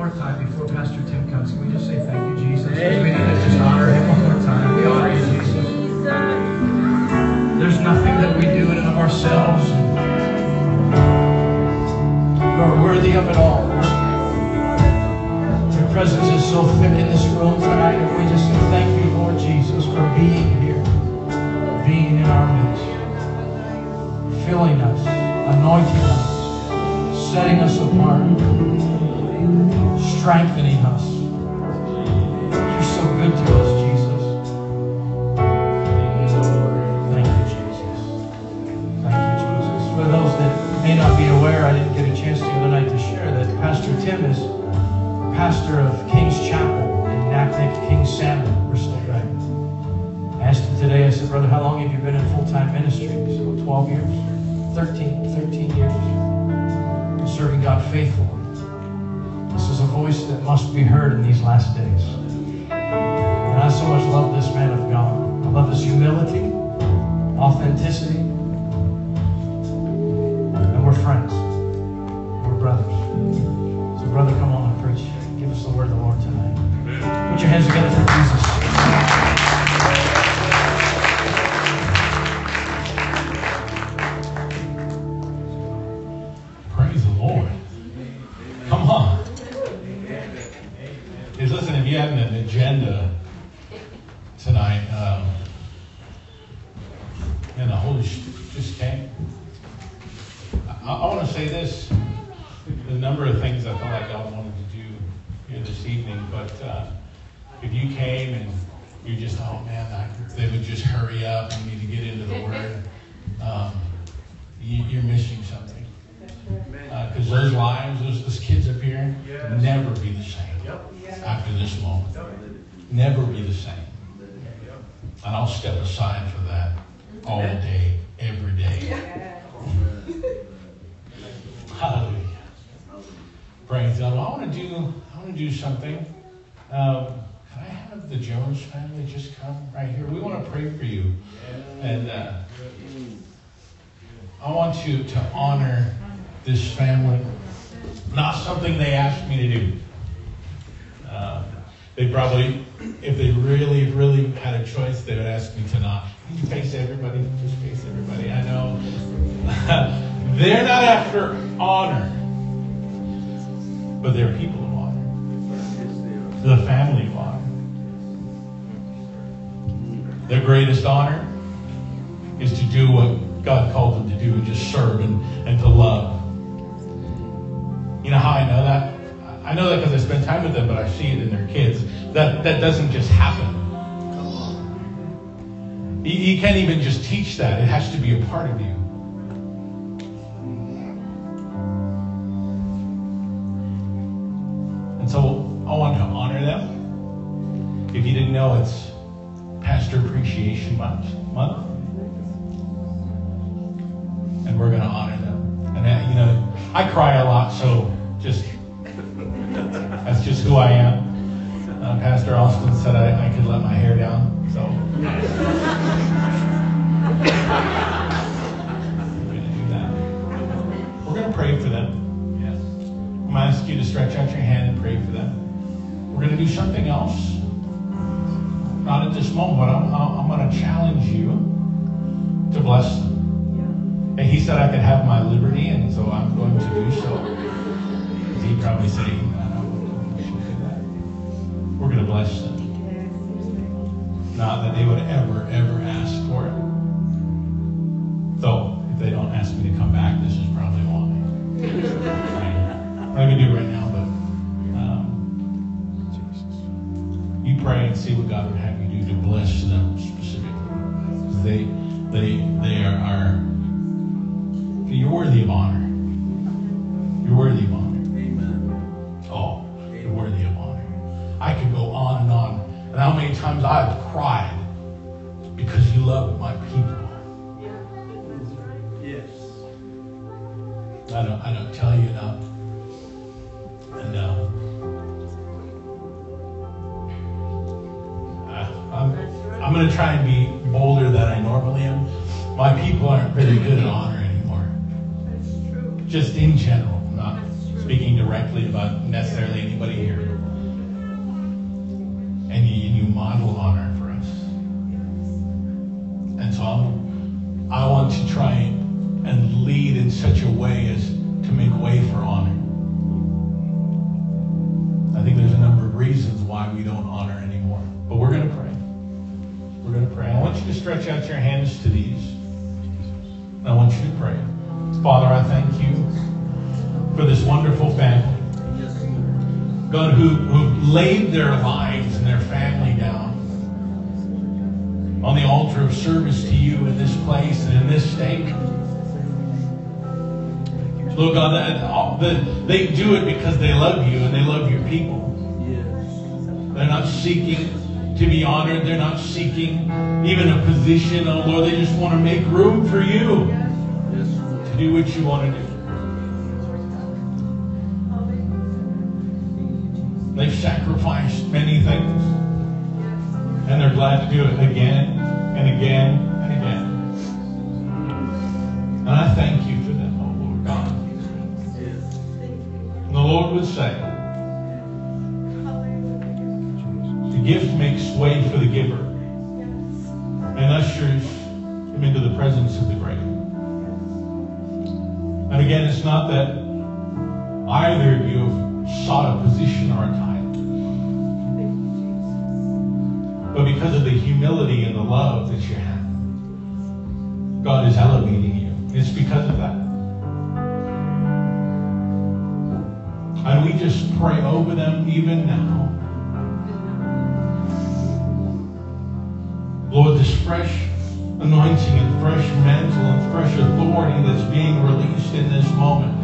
More time before Pastor Tim comes, can we just say thank you, Jesus? We need to just honor him one more time. We honor you, Jesus. There's nothing that we do in and of ourselves. We're worthy of it all. Your presence is so fit in this room tonight, and we just say thank you, Lord Jesus, for being here, being in our midst, filling us, anointing us, setting us apart, strengthening us. You're so good to us, Jesus. Thank you, Jesus. Thank you, Jesus. For those that may not be aware, I didn't get a chance the other night to share that Pastor Tim is pastor of King's Chapel in Naknek, King Salmon, Bristol Bay. I asked him today, I said, Brother, how long have you been in full-time ministry? He said, 12 years, 13, 13 years. Serving God faithfully. Must be heard in these last days. And I so much love this man of God. I love his humility, authenticity, I, I want to say this. The number of things I felt like God wanted to do here this evening, but uh, if you came and you just, oh man, I, they would just hurry up. We need to get into the Word. Um, you, you're missing something because those lives, those, those kids up here, never be the same after this moment. Never be the same. And I'll step aside for that all day, every day. Hallelujah. Praise God. Well, I want to do. I want to do something. Um, can I have the Jones family just come right here? We want to pray for you, and uh, I want you to honor this family. Not something they asked me to do. Uh, they probably, if they really, really had a choice, they would ask me to not. Can you face everybody? Just face everybody. I know. they're not after honor, but they're people of honor. The family of honor. Their greatest honor is to do what God called them to do, and just serve and, and to love. You know how I know that? I know that because I spend time with them, but I see it in their kids. That that doesn't just happen. You, you can't even just teach that. It has to be a part of you. I want to honor them. If you didn't know, it's Pastor Appreciation Month. month. And we're going to honor them. And, uh, you know, I cry a lot, so just that's just who I am. Uh, Pastor Austin said I, I could let my hair down, so. You to bless them. And he said I could have my liberty, and so I'm going to do so. He'd probably said. We're going to bless them. Not that they would ever, ever ask for it. Though, if they don't ask me to come back, this is probably why. I'm going to do it right now, but um, you pray and see what God would have you do to bless necessarily anybody here. And you, you model honor for us. And so I'm, I want to try and lead in such a way as to make way for honor. I think there's a number of reasons why we don't honor anymore. But we're going to pray. We're going to pray. I want you to stretch out your hands to these. I want you to pray. Father, I thank you for this wonderful family. God, who, who laid their lives and their family down on the altar of service to you in this place and in this state. Lord God, that, that they do it because they love you and they love your people. They're not seeking to be honored. They're not seeking even a position. Oh Lord, they just want to make room for you to do what you want to do. They've sacrificed many things. And they're glad to do it again and again and again. And I thank you for them, oh Lord God. And the Lord would say, the gift makes way for the giver and ushers him into the presence of the great. And again, it's not that either of you sought a position or a title. But because of the humility and the love that you have, God is elevating you. It's because of that. And we just pray over them even now. Lord, this fresh anointing and fresh mantle and fresh authority that's being released in this moment.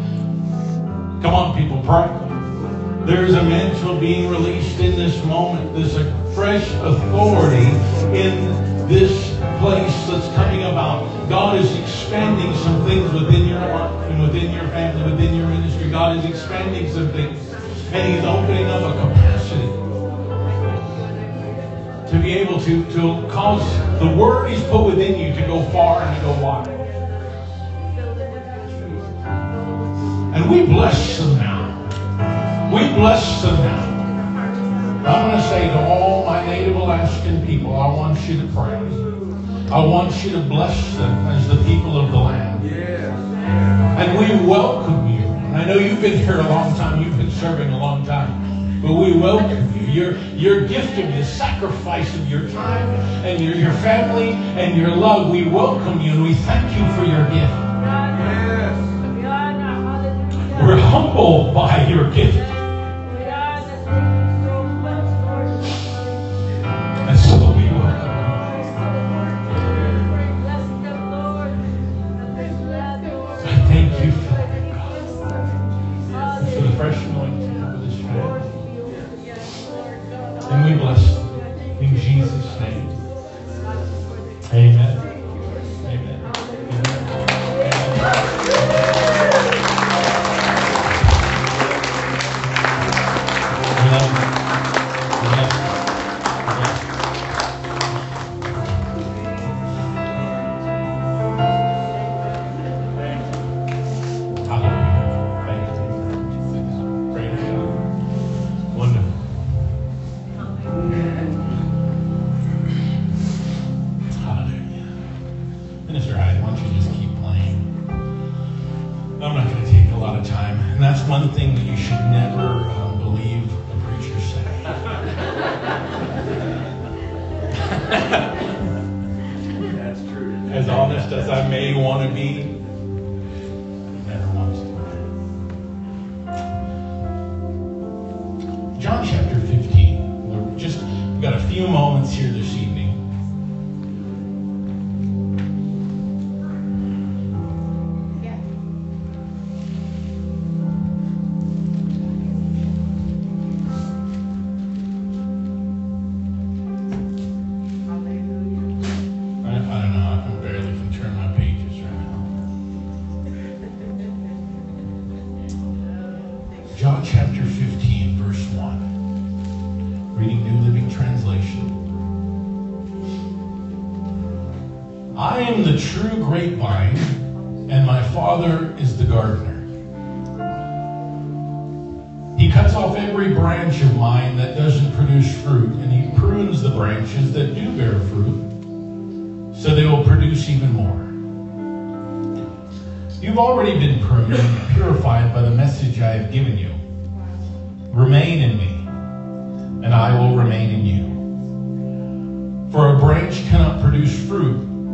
Come on, people, pray. There is a mantle being released in this moment. There's a fresh authority in this place that's coming about. God is expanding some things within your life and within your family, within your ministry. God is expanding some things. And He's opening up a capacity to be able to, to cause the word He's put within you to go far and to go wide. And we bless them. We bless them now. I'm going to say to all my native Alaskan people, I want you to pray. I want you to bless them as the people of the land. And we welcome you. I know you've been here a long time. You've been serving a long time. But we welcome you. Your, your gift of the sacrifice of your time and your, your family and your love, we welcome you and we thank you for your gift. We're humbled by your gift. Grapevine, and my Father is the gardener. He cuts off every branch of mine that doesn't produce fruit, and he prunes the branches that do bear fruit, so they will produce even more. You've already been pruned and purified by the message I have given you. Remain in me, and I will remain in you. For a branch cannot produce fruit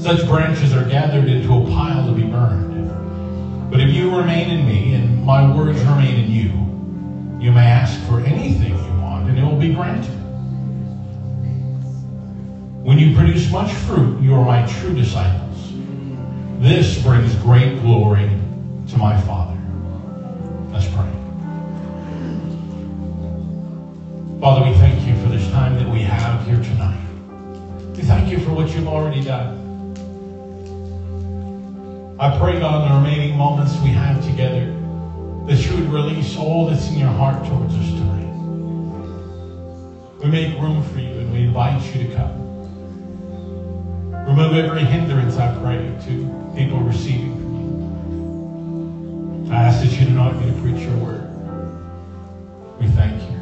Such branches are gathered into a pile to be burned. But if you remain in me and my words remain in you, you may ask for anything you want and it will be granted. When you produce much fruit, you are my true disciples. This brings great glory to my Father. Let's pray. Father, we thank you for this time that we have here tonight. We thank you for what you've already done. I pray, God, in the remaining moments we have together, that you would release all that's in your heart towards us tonight. We make room for you and we invite you to come. Remove every hindrance, I pray, to people receiving from you. I ask that you do not me to preach your word. We thank you.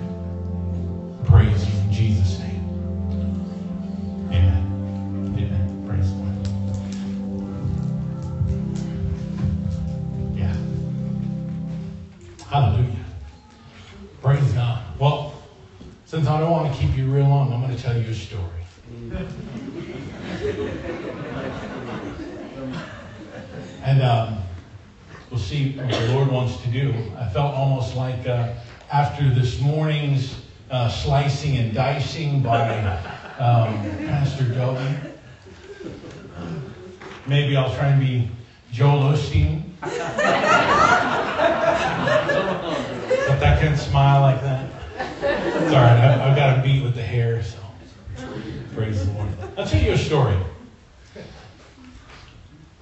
Tell you a story. And um, we'll see what the Lord wants to do. I felt almost like uh, after this morning's uh, slicing and dicing by um, Pastor Joey, maybe I'll try and be Joel Osteen. But that can smile like that. It's all right. I, I've got a beat with the hair, so praise the Lord. I'll tell you a story.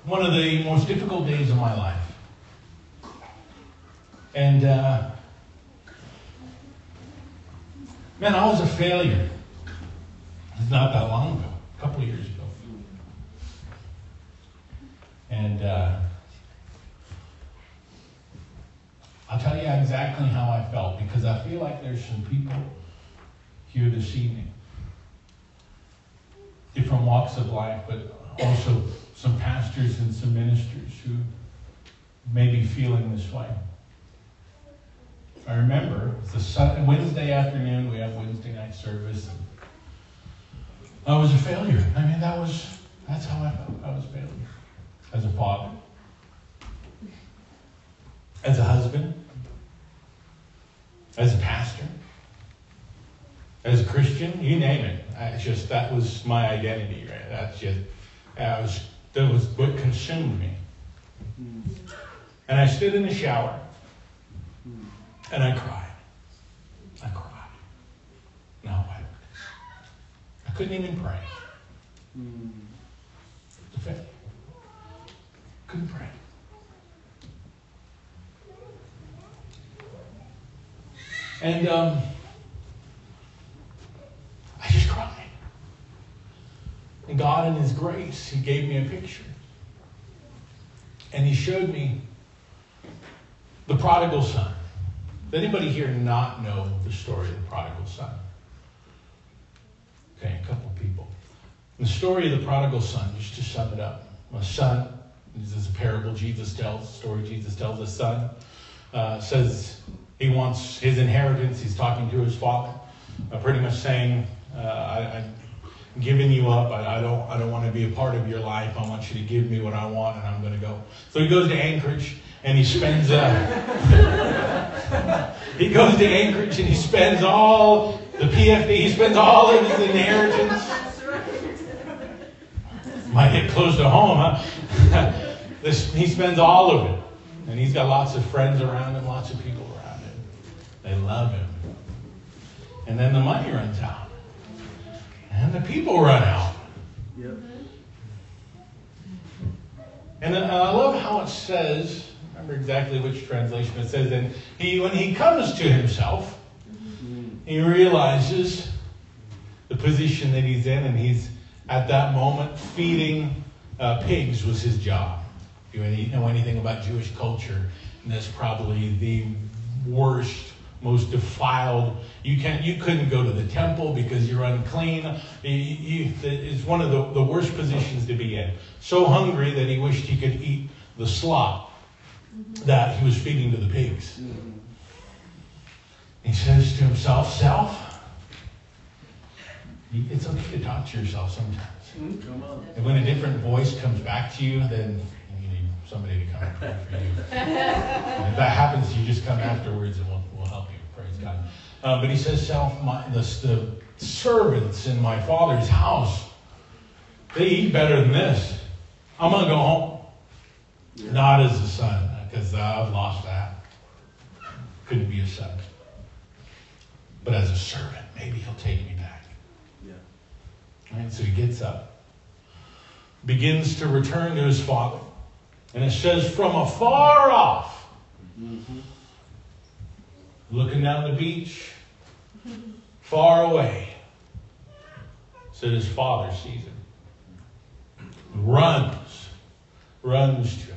One of the most difficult days of my life. And, uh, man, I was a failure. It's not that long ago, a couple of years ago. And uh, I'll tell you exactly how I felt because I feel like there's some people here this evening, different walks of life, but also some pastors and some ministers who may be feeling this way. I remember a Wednesday afternoon. We have Wednesday night service. I was a failure. I mean, that was that's how I felt. I was a failure as a father, as a husband, as a pastor, as a Christian. You name it. Just that was my identity. Right? That's just that was that was what consumed me. And I stood in the shower. And I cried. I cried. No, I, I couldn't even pray. Couldn't pray. And um, Just cried. And God, in His grace, He gave me a picture. And He showed me the prodigal son. Does anybody here not know the story of the prodigal son? Okay, a couple people. The story of the prodigal son, just to sum it up. A son, this is a parable Jesus tells, story Jesus tells. A son uh, says he wants his inheritance. He's talking to his father, uh, pretty much saying, uh, I, I'm giving you up. I, I, don't, I don't want to be a part of your life. I want you to give me what I want, and I'm going to go. So he goes to Anchorage, and he spends. Uh, he goes to Anchorage, and he spends all the PFD. He spends all of his inheritance. Might get close to home, huh? this, he spends all of it. And he's got lots of friends around him, lots of people around him. They love him. And then the money runs out. The people run out. Yep. And I love how it says, I remember exactly which translation it says, and he when he comes to himself, he realizes the position that he's in, and he's at that moment feeding uh, pigs was his job. If you know anything about Jewish culture, and that's probably the worst, most defiled. You can't, you couldn't go to the temple because you're unclean. It's one of the, the worst positions to be in. So hungry that he wished he could eat the slop that he was feeding to the pigs. He says to himself, Self, it's okay to talk to yourself sometimes. Come on. And when a different voice comes back to you, then you need somebody to come and pray for you. if that happens, you just come afterwards and God. Uh, but he says, Self, my, the, the servants in my father's house, they eat better than this. I'm going to go home. Yeah. Not as a son, because I've lost that. Couldn't be a son. But as a servant, maybe he'll take me back. Yeah. Right? So he gets up, begins to return to his father. And it says, from afar off, Mm-hmm. Looking down the beach, far away, said his father sees him. Runs, runs to him.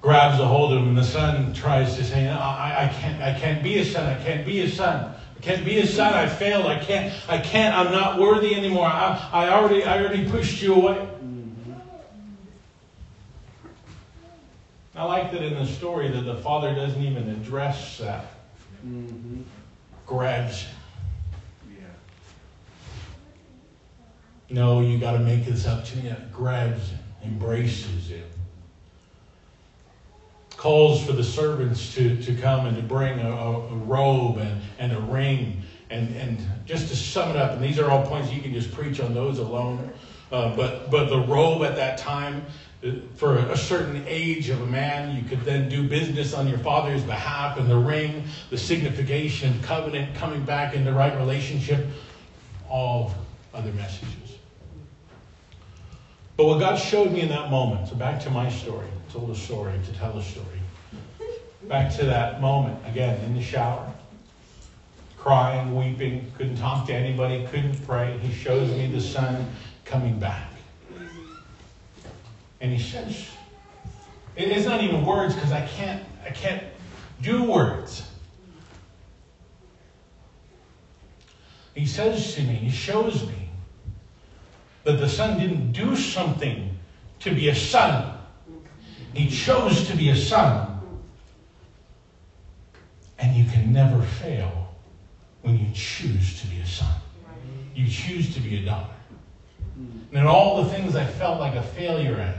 Grabs a hold of him, and the son tries to say, I, I can't, I can't be a son, I can't be a son. I can't be a son, I failed, I can't, I can't, I'm not worthy anymore. I, I already I already pushed you away. I like that in the story that the father doesn't even address that. Mm-hmm. Grabs him. Yeah. No, you got to make this up to me. Grabs him, embraces him, calls for the servants to, to come and to bring a, a, robe and, and a ring. And, and just to sum it up, and these are all points you can just preach on those alone. Uh, but, but the robe at that time, for a certain age of a man, you could then do business on your father's behalf. And the ring, the signification, covenant, coming back in the right relationship, all other messages. But what God showed me in that moment, so back to my story, told a story to tell a story. Back to that moment, again, in the shower, crying, weeping, couldn't talk to anybody, couldn't pray. He shows me the son coming back. And he says, it's not even words because I can't, I can't do words. He says to me, he shows me that the son didn't do something to be a son. He chose to be a son. And you can never fail when you choose to be a son. You choose to be a daughter. Mm-hmm. And in all the things I felt like a failure as,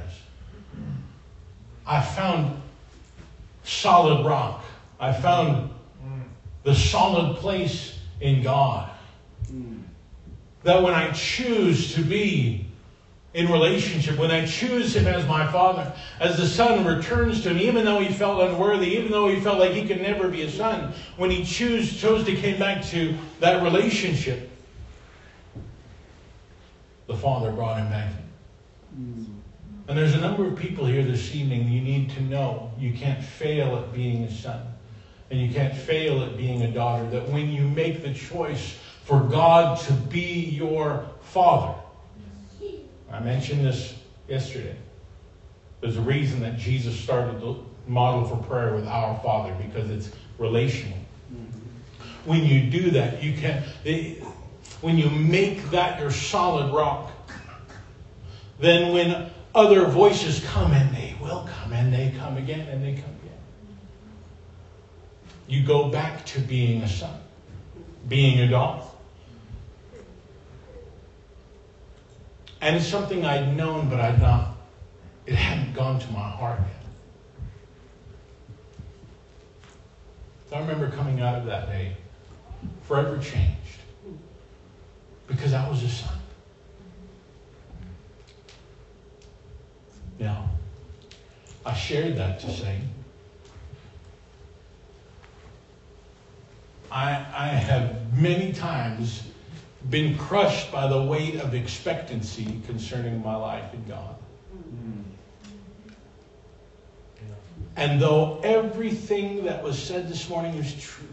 I found solid rock. I found mm. the solid place in God. Mm. That when I choose to be in relationship, when I choose Him as my Father, as the Son returns to Him, even though He felt unworthy, even though He felt like He could never be a Son, when He choose, chose to come back to that relationship, the Father brought Him back. Mm. And there's a number of people here this evening you need to know you can't fail at being a son. And you can't fail at being a daughter. That when you make the choice for God to be your father, I mentioned this yesterday. There's a reason that Jesus started the model for prayer with our Father because it's relational. Mm-hmm. When you do that, you can. When you make that your solid rock, then when other voices come, and they will come, and they come again, and they come again, you go back to being a son, being a daughter. And it's something I'd known, but I'd not, it hadn't gone to my heart yet. So I remember coming out of that day forever changed because I was a son. Now, I shared that to say I, I have many times been crushed by the weight of expectancy concerning my life in God. Mm. And though everything that was said this morning is true,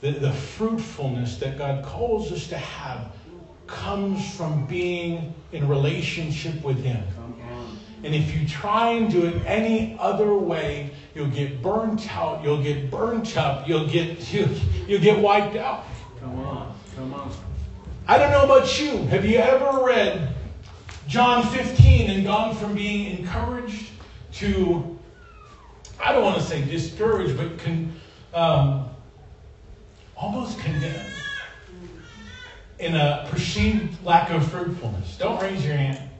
the, the fruitfulness that God calls us to have comes from being in relationship with Him. And if you try and do it any other way, you'll get burnt out, you'll get burnt up, you'll get you, you'll get wiped out. Come on, come on. I don't know about you. Have you ever read John 15 and gone from being encouraged to, I don't want to say discouraged, but con, um, almost condemned in a perceived lack of fruitfulness? Don't raise your hand.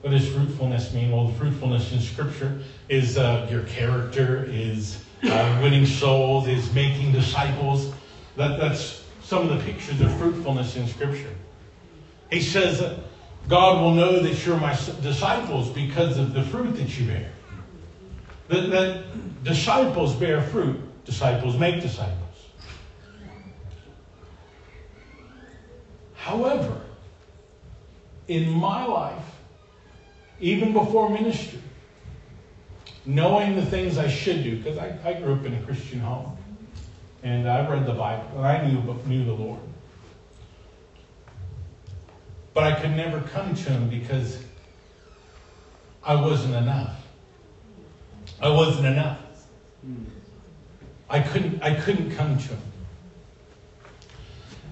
What does fruitfulness mean? Well, fruitfulness in Scripture is uh, your character, is uh, winning souls, is making disciples. That, that's some of the pictures of fruitfulness in Scripture. He says God will know that you're my disciples because of the fruit that you bear. That, that disciples bear fruit, disciples make disciples. However, in my life, even before ministry, knowing the things I should do, because I, I grew up in a Christian home, and I read the Bible, and I knew, knew the Lord. But I could never come to Him because I wasn't enough. I wasn't enough. Hmm. I couldn't, I couldn't come to Him.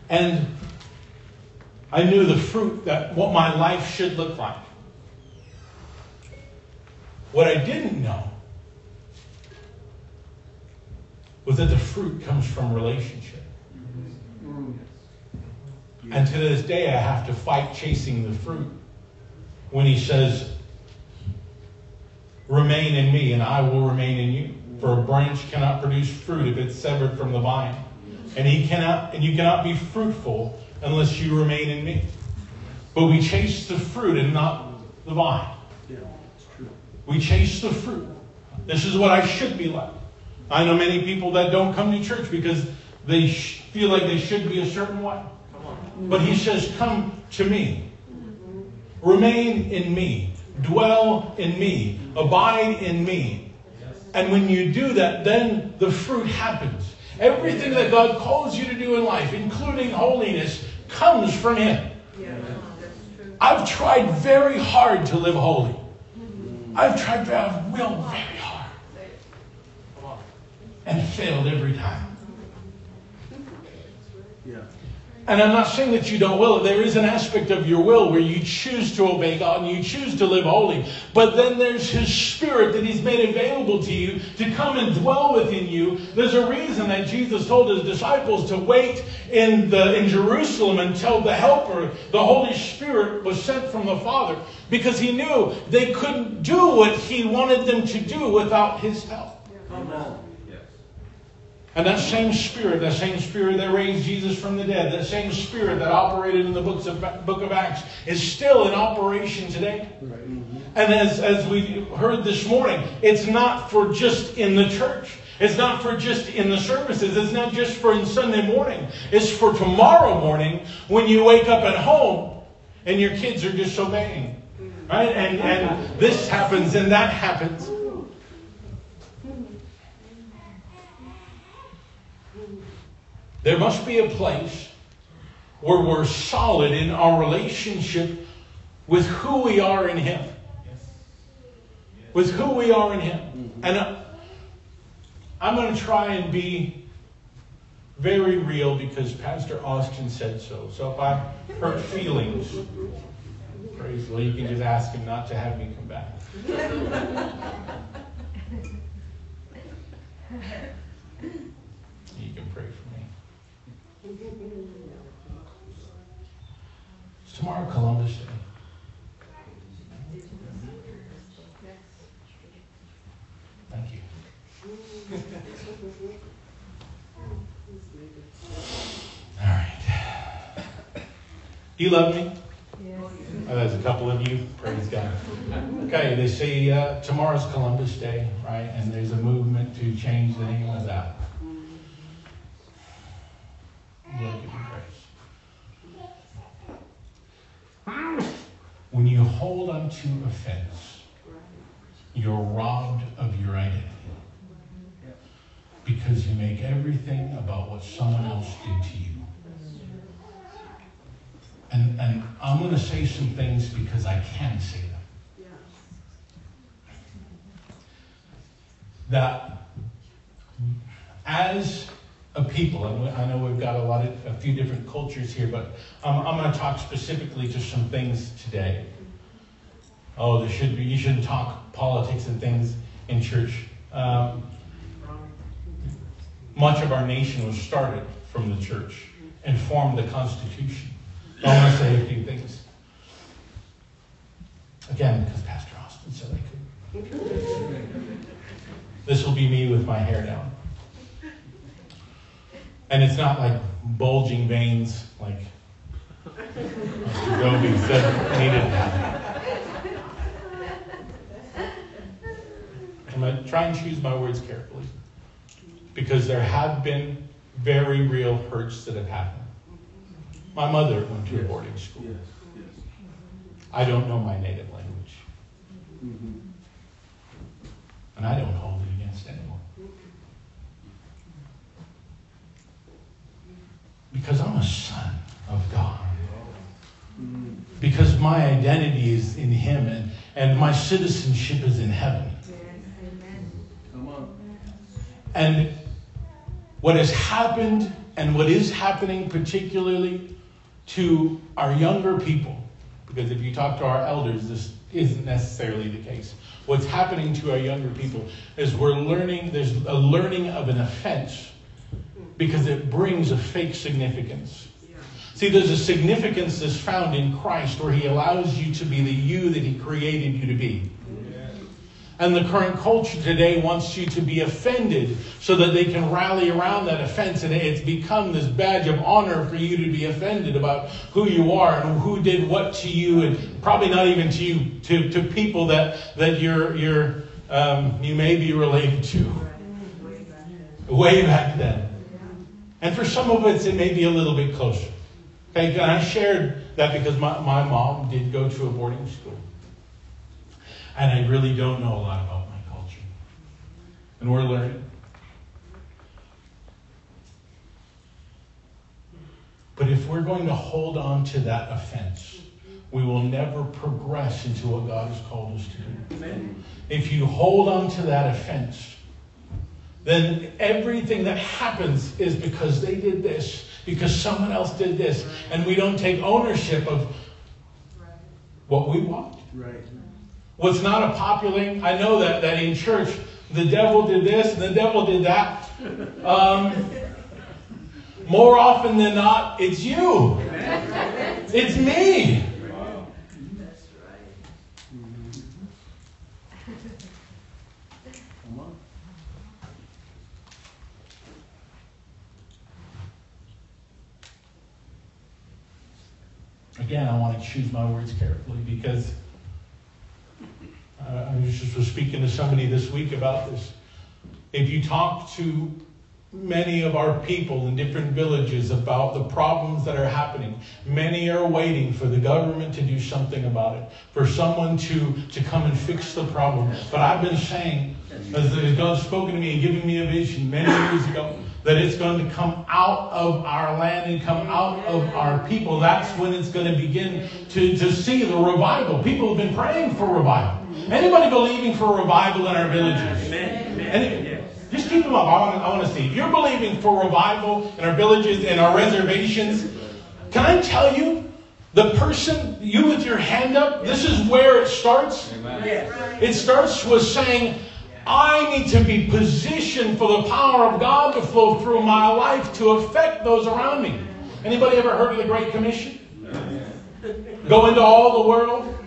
And I knew the fruit that what my life should look like. What I didn't know was that the fruit comes from relationship. And to this day, I have to fight chasing the fruit when he says, Remain in me, and I will remain in you. For a branch cannot produce fruit if it's severed from the vine. And he cannot and you cannot be fruitful unless you remain in me. But we chase the fruit and not the vine. Yeah, it's true. We chase the fruit. This is what I should be like. I know many people that don't come to church because they sh- feel like they should be a certain way. But he says, Come to me. Remain in me. Dwell in me. Abide in me. And when you do that, then the fruit happens. Everything that God calls you to do in life, including holiness, comes from Him. Yeah, that's true. I've tried very hard to live holy. I've tried very, will very hard. And failed every time. Yeah. And I'm not saying that you don't will it. There is an aspect of your will where you choose to obey God and you choose to live holy. But then there's His Spirit that He's made available to you to come and dwell within you. There's a reason that Jesus told His disciples to wait in, the, in Jerusalem until the Helper, the Holy Spirit, was sent from the Father. Because He knew they couldn't do what He wanted them to do without His help. Come on. And that same spirit, that same spirit that raised Jesus from the dead, that same spirit that operated in the books of, book of Acts is still in operation today. Right. Mm-hmm. And as, as we heard this morning, it's not for just in the church. It's not for just in the services. It's not just for in Sunday morning. It's for tomorrow morning when you wake up at home and your kids are disobeying. Right? And, and this happens and that happens. There must be a place where we're solid in our relationship with who we are in Him. With who we are in Him. And uh, I'm going to try and be very real because Pastor Austin said so. So if I hurt feelings, praise the Lord, you can just ask him not to have me come back. You can pray for me. It's tomorrow Columbus Day. Thank you. All right. Do you love me? Yes. Uh, there's a couple of you. Praise God. Okay, they say uh, tomorrow's Columbus Day, right? And there's a movement to change the name of that. Praise. When you hold on to offense, you're robbed of your identity. Because you make everything about what someone else did to you. And, and I'm going to say some things because I can say them. That as a people, and I know we've got a lot of a few different cultures here, but I'm, I'm going to talk specifically to some things today. Oh, there should be. You shouldn't talk politics and things in church. Um, much of our nation was started from the church and formed the Constitution. I want to say a few things. Again, because Pastor Austin said I could. This will be me with my hair down. And it's not like bulging veins like Mr. Gobi said needed. I'm going to try and choose my words carefully because there have been very real hurts that have happened. My mother went to a boarding school. Yes, yes. I don't know my native language, Mm-hmm. and I don't hold it against anyone. Because I'm a son of God. Because my identity is in Him and, and my citizenship is in heaven. And what has happened and what is happening, particularly to our younger people, because if you talk to our elders, this isn't necessarily the case. What's happening to our younger people is we're learning, there's a learning of an offense because it brings a fake significance. See, there's a significance that's found in Christ where He allows you to be the you that He created you to be. And the current culture today wants you to be offended so that they can rally around that offense. And it's become this badge of honor for you to be offended about who you are and who did what to you, and probably not even to you, to, to people that, that you're, you're, um, you may be related to. Way back then. And for some of us, it may be a little bit closer. Okay, and I shared that because my, my mom did go to a boarding school. And I really don't know a lot about my culture. And we're learning. But if we're going to hold on to that offense, we will never progress into what God has called us to do. If you hold on to that offense, then everything that happens is because they did this, because someone else did this, and we don't take ownership of what we want. Right. What's not a popular, I know that, that in church, the devil did this and the devil did that. Um, more often than not, it's you. It's me. Come on. Again, I want to my words carefully because uh, I was just speaking to somebody this week about this. If you talk to many of our people in different villages about the problems that are happening, many are waiting for the government to do something about it, for someone to, to come and fix the problem. But I've been saying, as as God's spoken to me and given me a vision many years ago, that it's going to come out of our land and come out of our people. That's when it's going to begin to, to see the revival. People have been praying for revival. Anybody believing for revival in our villages? Any- just keep them up. I want, I want to see. If you're believing for revival in our villages and our reservations, can I tell you, the person, you with your hand up, this is where it starts. It starts with saying, I need to be positioned for the power of God to flow through my life to affect those around me. Anybody ever heard of the Great Commission? Go into all the world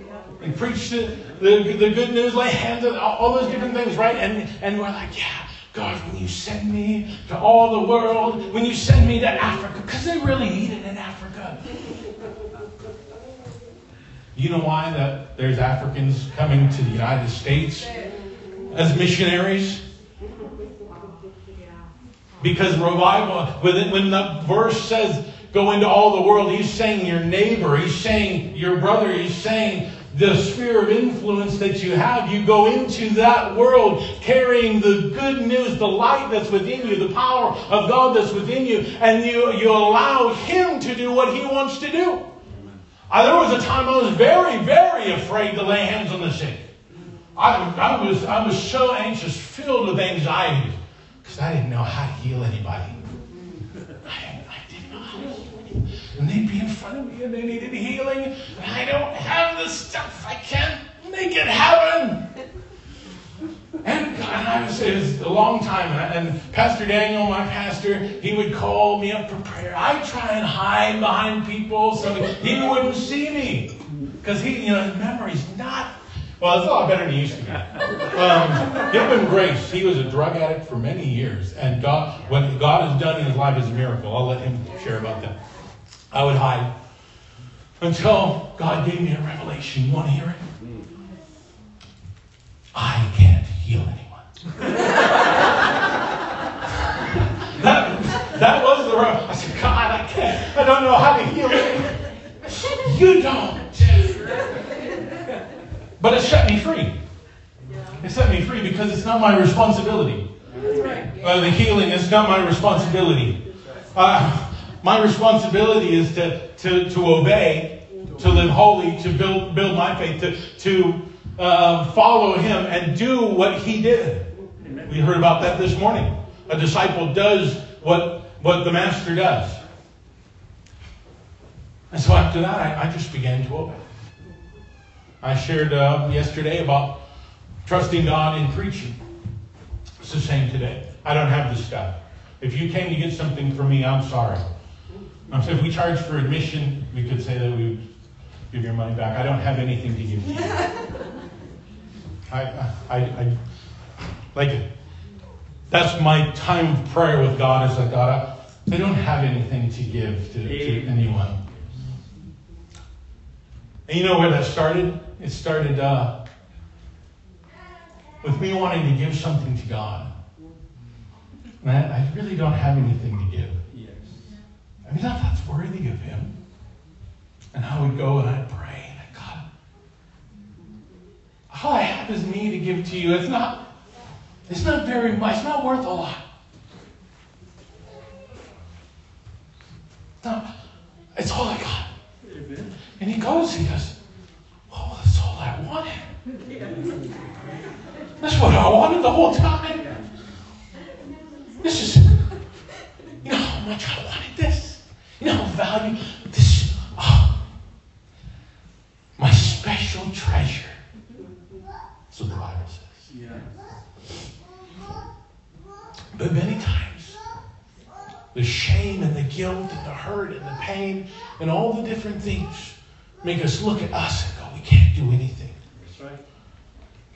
and preach the, the, the good news, lay hands on all, all those different things, right? And, and we're like, yeah, God, when you send me to all the world, when you send me to Africa, because they really need it in Africa. You know why that there's Africans coming to the United States as missionaries? Because revival, when when the verse says go into all the world, he's saying your neighbor, he's saying your brother, he's saying the sphere of influence that you have, you go into that world carrying the good news, the light that's within you, the power of God that's within you, and you, you allow Him to do what He wants to do. Uh, there was a time I was very, very afraid to lay hands on the sick. I, I, was, I was so anxious, filled with anxiety, because I didn't know how to heal anybody. Front of me and they needed healing, and I don't have the stuff. I can't make it happen. And, God, I was, it was a long time. And, and Pastor Daniel, my pastor, he would call me up for prayer. I try and hide behind people so he wouldn't see me. Because he, you know, his memory's not, well, it's a lot better than he used to be. Um, him grace. He was a drug addict for many years. And God, what God has done in his life is a miracle. I'll let him share about that. I would hide until God gave me a revelation. You want to hear it? I can't heal anyone. that, that was the revelation. I said, God, I can't. I don't know how to heal anyone. You don't. But it set me free. It set me free because it's not my responsibility. Uh, the healing is not my responsibility. Uh, my responsibility is to, to, to obey, to live holy, to build, build my faith, to, to uh, follow him and do what he did. We heard about that this morning. A disciple does what, what the master does. And so after that, I, I just began to obey. I shared uh, yesterday about trusting God in preaching. It's the same today. I don't have the stuff. If you came to get something from me, I'm sorry. I'm saying if we charge for admission, we could say that we would give your money back. I don't have anything to give you. I, I, I, like, that's my time of prayer with God is that God, I, I don't have anything to give to, to anyone. And you know where that started? It started uh, with me wanting to give something to God. And I, I really don't have anything to give. I mean, that, that's worthy of Him. And I would go and I'd pray, and I'd, God, all I have is me to give to you. It's not, it's not very much. It's not worth a lot. No, it's all I got. Amen. And he goes, he goes, oh, that's all I wanted. That's what I wanted the whole time. This is, you know how much I wanted this. You know how value this. Oh, my special treasure. That's what the Bible says. Yeah. But many times, the shame and the guilt and the hurt and the pain and all the different things make us look at us and go, we can't do anything. That's right.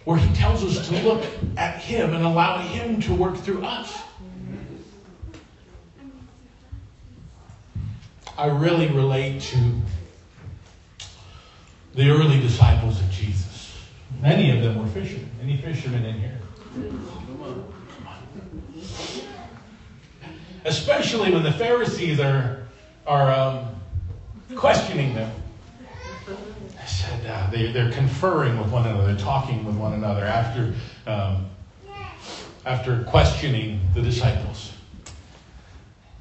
Where he tells us to look at him and allow him to work through us. I really relate to the early disciples of Jesus. Many of them were fishermen. Any fishermen in here? Especially when the Pharisees are are um, questioning them. I said uh, they, they're conferring with one another, talking with one another after um, after questioning the disciples.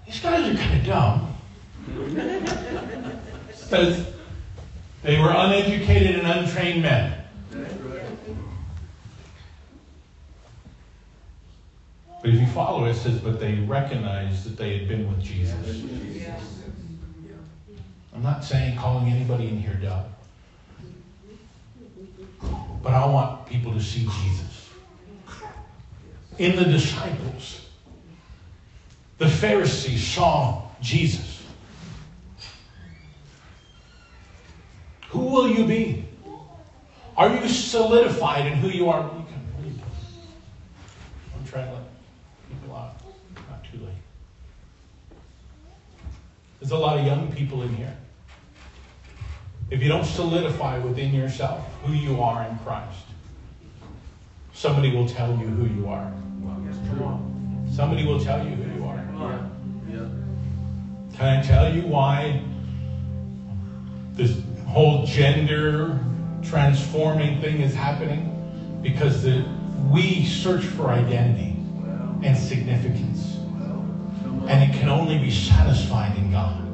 These guys are kind of dumb. Says they were uneducated and untrained men. But if you follow it, it says, but they recognized that they had been with Jesus. I'm not saying calling anybody in here dumb. But I want people to see Jesus. In the disciples, the Pharisees saw Jesus. Who will you be? Are you solidified in who you are? You can leave. I'm trying to let people out. Not too late. There's a lot of young people in here. if you don't solidify within yourself who you are in Christ, somebody will tell you who you are. Somebody will tell you who you are. Can I tell you why this whole gender transforming thing is happening? Because the, we search for identity and significance, and it can only be satisfied in God.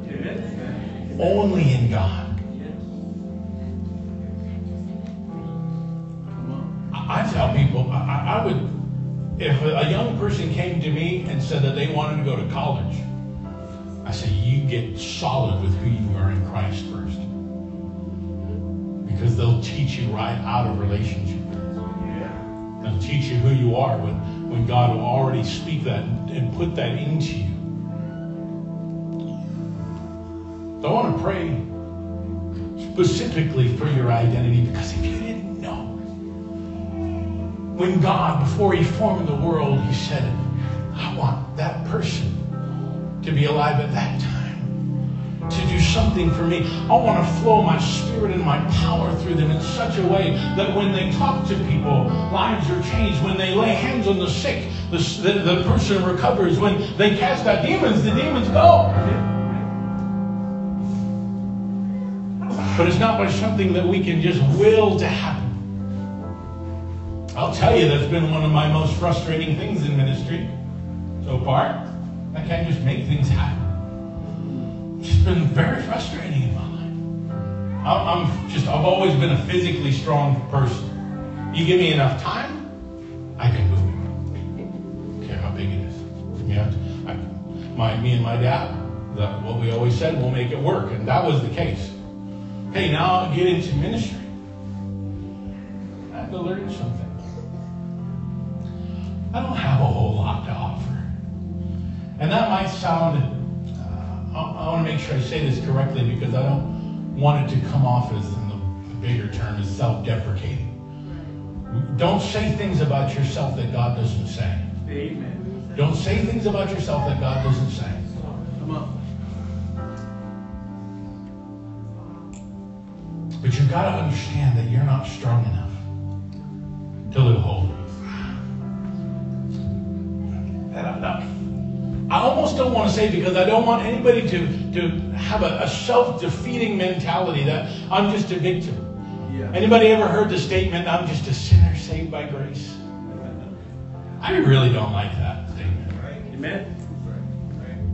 Only in God. I I tell people, I, I I would, if a young person came to me and said that they wanted to go to college, I say, you get solid with who you are in Christ first. Because they'll teach you right out of relationship. They'll teach you who you are when, when God will already speak that and, and put that into you. So I want to pray specifically for your identity because if you didn't know, when God, before He formed the world, He said, I want that person to be alive at that time, to do something for me. I want to flow my spirit and my power through them in such a way that when they talk to people, lives are changed. When they lay hands on the sick, the, the, the person recovers. When they cast out demons, the demons go. But it's not by something that we can just will to happen. I'll tell you, that's been one of my most frustrating things in ministry so far. I can't just make things happen. It's been very frustrating in my life. I'm just, I've always been a physically strong person. You give me enough time, I can move. I don't care how big it is. Yeah, I, my, me and my dad, the, what we always said, we'll make it work. And that was the case. Hey, now I'll get into ministry. I had to learn something. I don't have a whole lot to offer. And that might sound, I, want to make sure I say this correctly because I don't want it to come off as, in the, the bigger term, as self deprecating. Don't say things about yourself that God doesn't say. Amen. Don't say things about yourself that God doesn't say. Come on. But you've got to understand that you're not strong enough to live holy. Want to say because I don't want anybody to, to have a, a self-defeating mentality that I'm just a victim. Yeah. Anybody ever heard the statement, I'm just a sinner saved by grace? I really don't like that statement. Amen.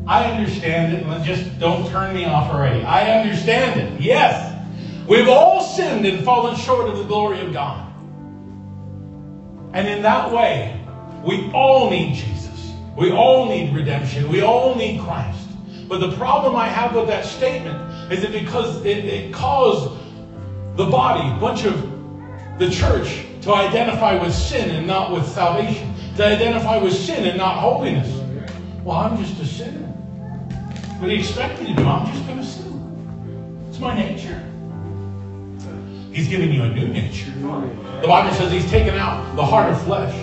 I understand it, and just don't turn me off already. I understand it. Yes. We've all sinned and fallen short of the glory of God. And in that way, we all need Jesus. We all need redemption. We all need Christ. But the problem I have with that statement is that because it, it caused the body, a bunch of the church, to identify with sin and not with salvation, to identify with sin and not holiness. Well, I'm just a sinner. What do you expect me to do? I'm just going to sin. It's my nature. He's giving you a new nature. The Bible says He's taken out the heart of flesh,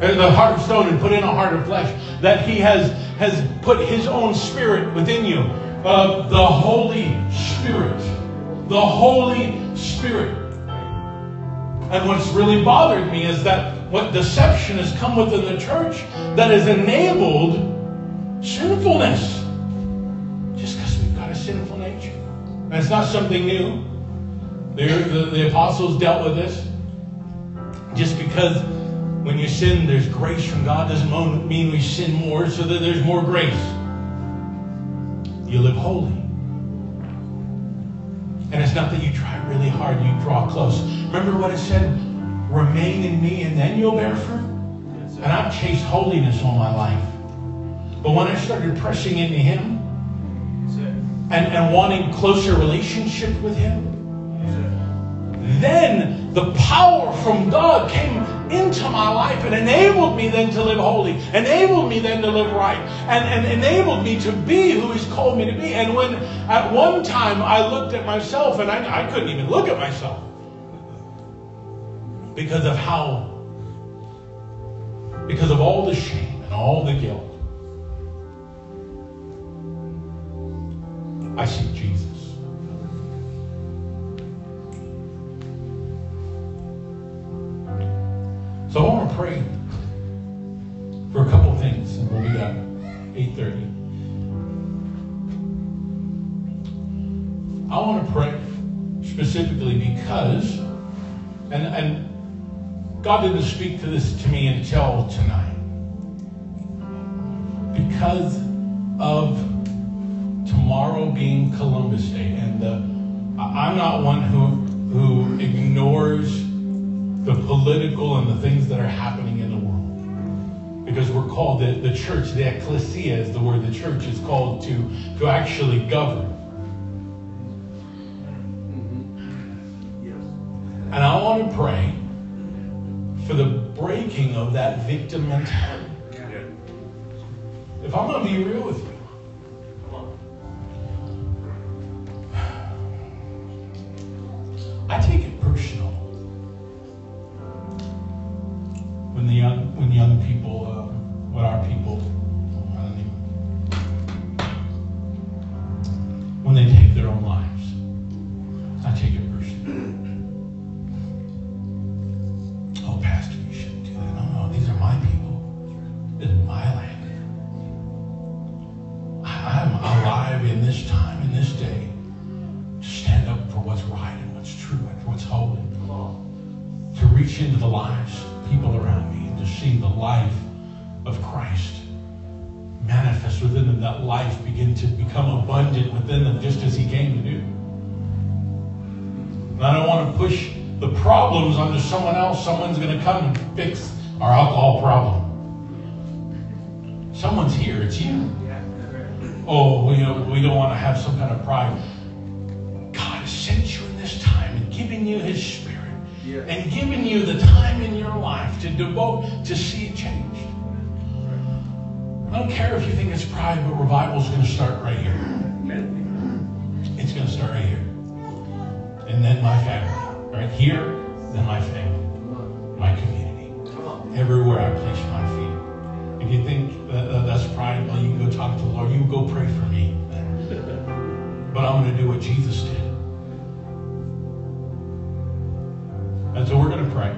the heart of stone, and put in a heart of flesh. That He has has put His own Spirit within you, uh, the Holy Spirit, the Holy Spirit. And what's really bothered me is that what deception has come within the church that has enabled sinfulness. Just because we've got a sinful nature. And it's not something new. The, the, the apostles dealt with this. Just because when you sin, there's grace from God doesn't mean we sin more so that there's more grace. You live holy. And it's not that you try really hard, you draw close. Remember what it said? Remain in me and then you'll bear fruit? And I've chased holiness all my life. But when I started pressing into Him and, and wanting closer relationship with Him, then the power from God came into my life and enabled me then to live holy, enabled me then to live right, and, and enabled me to be who He's called me to be. And when at one time I looked at myself and I, I couldn't even look at myself because of how, because of all the shame and all the guilt. I see Jesus. So I want to pray for a couple things, and we'll be done 8:30. I want to pray specifically because, and and God didn't speak to this to me until tonight, because of tomorrow being Columbus Day, and the, I'm not one who who ignores the political and the things that are happening in the world. Because we're called, the, the church, the ecclesia is the word, the church is called to, to actually govern. Mm-hmm. And I want to pray for the breaking of that victim mentality. If I'm going to be real with you, And I don't want to push the problems onto someone else. Someone's going to come and fix our alcohol problem. Someone's here, it's you. Oh, we don't, we don't want to have some kind of pride. God has sent you in this time and given you His Spirit and given you the time in your life to devote to see it changed. I don't care if you think it's pride, but revival is going to start right here. It's going to start right here. And then my family. Right here, then my family, my community. Everywhere I place my feet. If you think that, that that's pride, well, you can go talk to the Lord. You go pray for me. But I'm going to do what Jesus did. And so we're going to pray.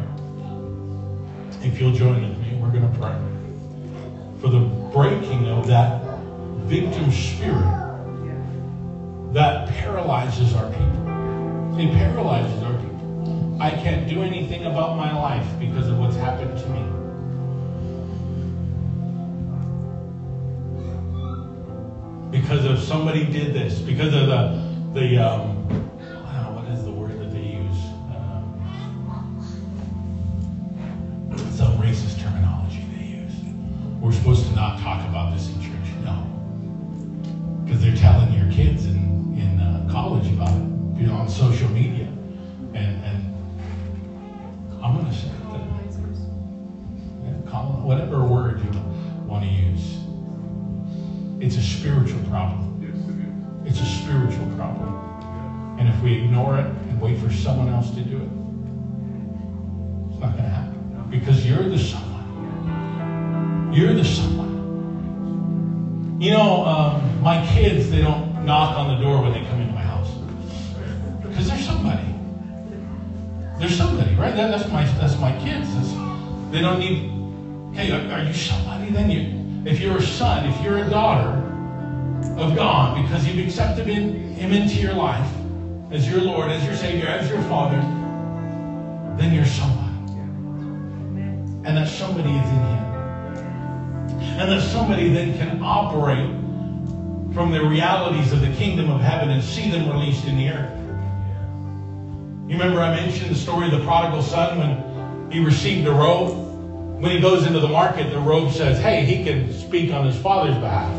If you'll join with me, we're going to pray for the breaking of that victim spirit that paralyzes our people. It paralyzes our people. I can't do anything about my life because of what's happened to me. Because of somebody did this, because of the the um, It's a spiritual problem. It's a spiritual problem. And if we ignore it and wait for someone else to do it, it's not going to happen. Because you're the someone. You're the someone. You know, um, my kids, they don't knock on the door when they come into my house. Because there's somebody. There's somebody, right? That, that's my that's my kids. That's, they don't need. Hey, are you somebody? Then you, if you're a son, if you're a daughter of God, because you've accepted in, Him into your life as your Lord, as your Savior, as your Father, then you're somebody, and that somebody is in Him, and that somebody then can operate from the realities of the kingdom of heaven and see them released in the earth. You remember I mentioned the story of the prodigal son when he received a robe? When he goes into the market, the robe says, hey, he can speak on his father's behalf.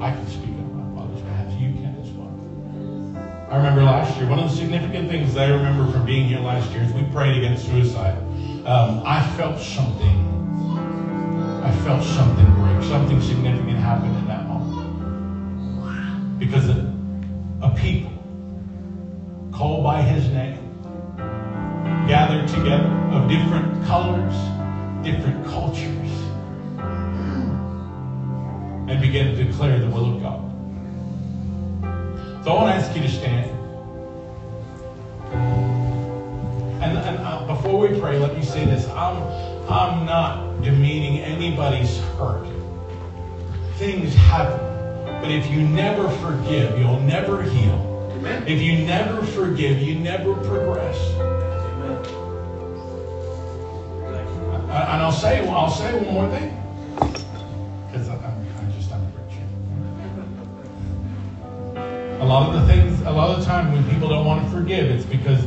I can speak on my father's behalf. You can as well. I remember last year, one of the significant things that I remember from being here last year is we prayed against suicide. Um, I felt something. I felt something break. Something significant happened in that moment. Because a, a people called by his name gathered together of different colors, different cultures, and began to declare the will of God. So I want to ask you to stand. And, and I, before we pray, let me say this. I'm, I'm not demeaning anybody's hurt. Things happen. But if you never forgive, you'll never heal. Amen. If you never forgive, you never progress. I- And I'll say, I'll say one more thing. Because I'm, I'm just, I'm a preacher. A lot of the things, a lot of the time when people don't want to forgive, it's because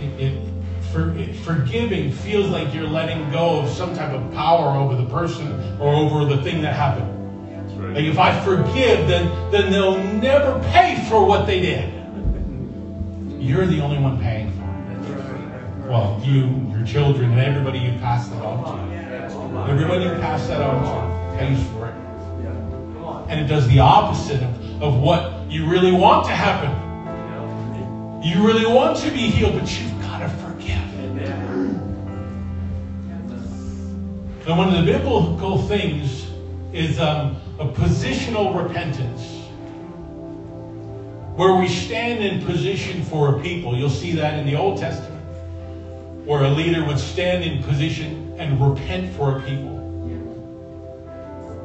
it, it, for, it, forgiving feels like you're letting go of some type of power over the person or over the thing that happened. Right. Like if I forgive, then, then they'll never pay for what they did. You're the only one paying for it. Well, you, your children, and everybody you pass that on to. Everybody you pass that on to pays for it. And it does the opposite of, of what you really want to happen. You really want to be healed, but you've got to forgive. And one of the biblical things is um, a positional repentance. Where we stand in position for a people. You'll see that in the Old Testament. Where a leader would stand in position and repent for a people.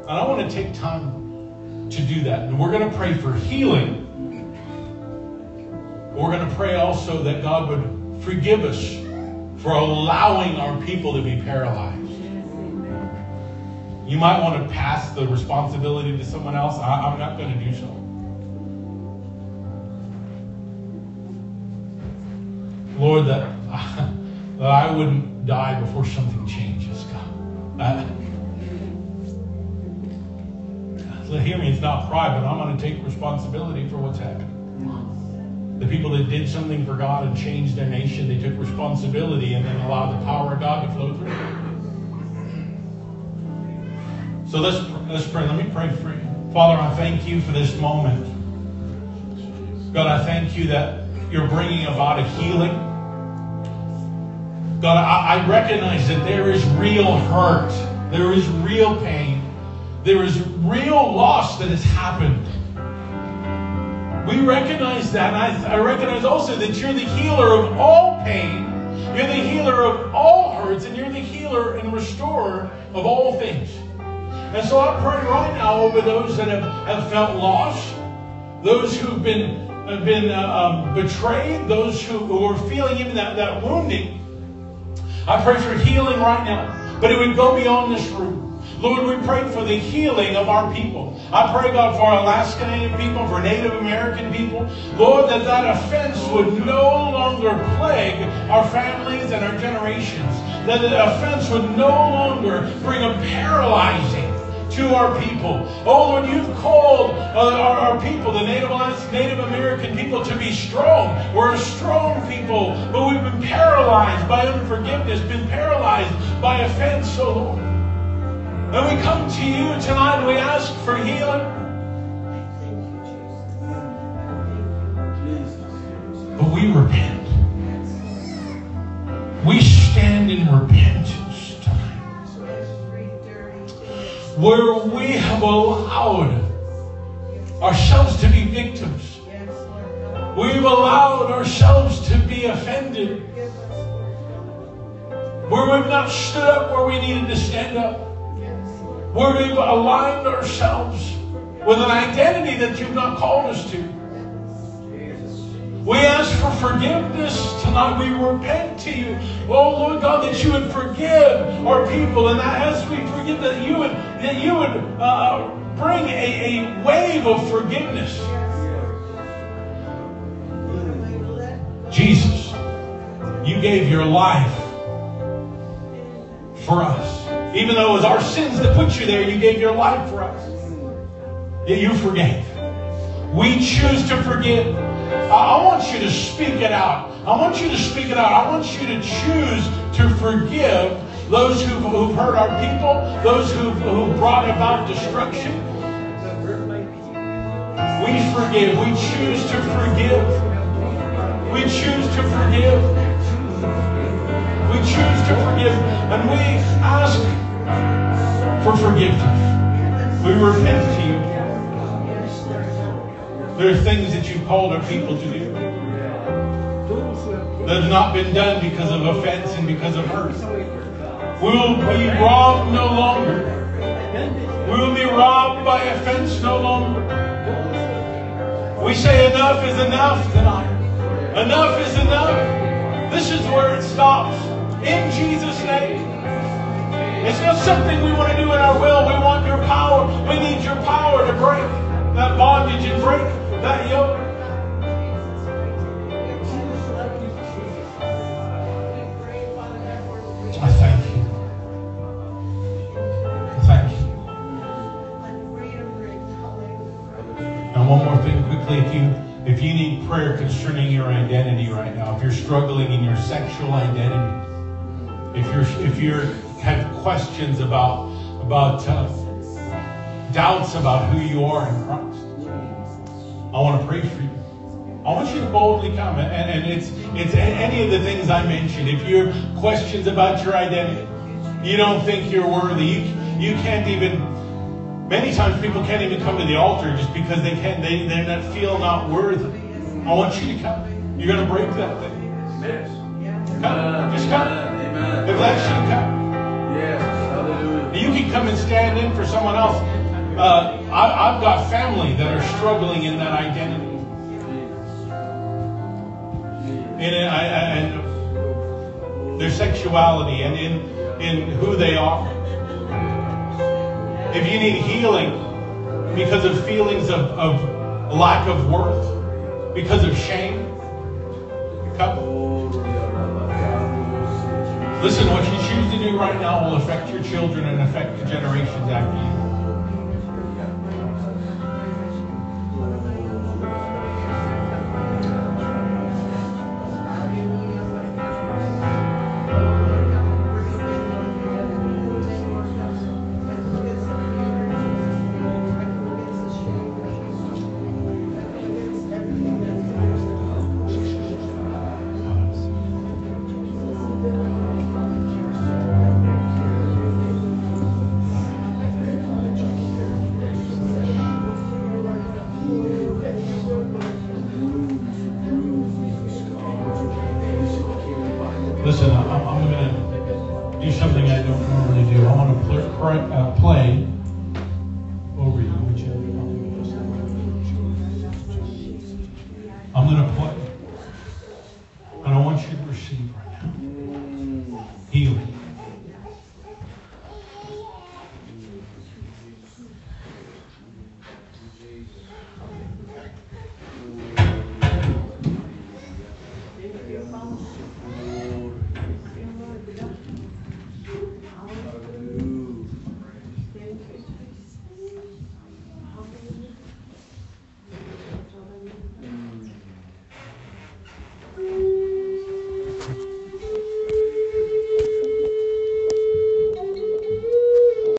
And I want to take time to do that. And we're going to pray for healing. We're going to pray also that God would forgive us for allowing our people to be paralyzed. You might want to pass the responsibility to someone else. I, I'm not going to do so. Lord, that, that I wouldn't die before something changes, God. Uh, hear me, it's not pride, but I'm going to take responsibility for what's happened. The people that did something for God and changed their nation, they took responsibility and then allowed the power of God to flow through. So let's let's pray. Let me pray for you. Father, I thank you for this moment. God, I thank you that you're bringing about a healing. God, I, I recognize that there is real hurt. There is real pain. There is real loss that has happened. We recognize that. And I, I recognize also that you're the healer of all pain. You're the healer of all hurts. And you're the healer and restorer of all things. And so I pray right now over those that have, have felt lost, those who've been, have been uh, um, betrayed, those who, who are feeling even that, that wounding. I pray for healing right now. But it would go beyond this room. Lord, we pray for the healing of our people. I pray, God, for Alaska Native people, for Native American people. Lord, that that offense would no longer plague our families and our generations. That the offense would no longer bring a paralyzing to our people. Oh Lord, you've called uh, our, our, people, the Native, Native American people, to be strong. We're a strong people, but we've been paralyzed by unforgiveness, been paralyzed by offense, oh Lord. And we come to you tonight and we ask for healing. But we repent. Where we have allowed ourselves to be victims. We've allowed ourselves to be offended. Where we've not stood up where we needed to stand up where we've aligned ourselves with an identity that you've not called us to. We ask for forgiveness tonight. We repent to you, oh Lord God, that you would forgive our people, and as we forgive, that you would that you would uh, bring a, a wave of forgiveness. Jesus, you gave your life for us. Even though it was our sins that put you there, you gave your life for us. Yet you forgave. We choose to forgive. I want you to speak it out. I want you to speak it out. I want you to choose to forgive those who've, who've hurt our people, those who've, who've brought about destruction. We forgive. We choose to forgive. We choose to forgive. We choose to forgive. And we ask for forgiveness. We repent to you. There are things that you've called our people to do. that have not been done because of offense and because of hurt. We will be robbed no longer. We will be robbed by offense no longer. We say enough is enough tonight. Enough is enough. This is where it stops. In Jesus' name. It's not something we want to do in our will. We want your power. We need your power to break that bondage and break that yoke. I thank you. I thank you. And one more thing quickly, if you if you need prayer concerning your identity right now, if you're struggling in your sexual identity, if you're if you're have questions about about uh, doubts about who you are in Christ, I want to pray for you. I want you to boldly come, and, and it's it's any of the things I mentioned. If you have questions about your identity, you don't think you're worthy, you you can't even. Many times people can't even come to the altar just because they can't. They they not feel not worthy. I want you to come. You're going to break that thing. Yes. Come, just come. Amen. That's you, come. Yes. Hallelujah. You can come and stand in for someone else. Uh, I, I've got family that are struggling in that identity. in it, I, I, and their sexuality and in in who they are. If you need healing because of feelings of, of lack of worth, because of shame, come. Listen, what you choose to do right now will affect your children and affect the generations after you.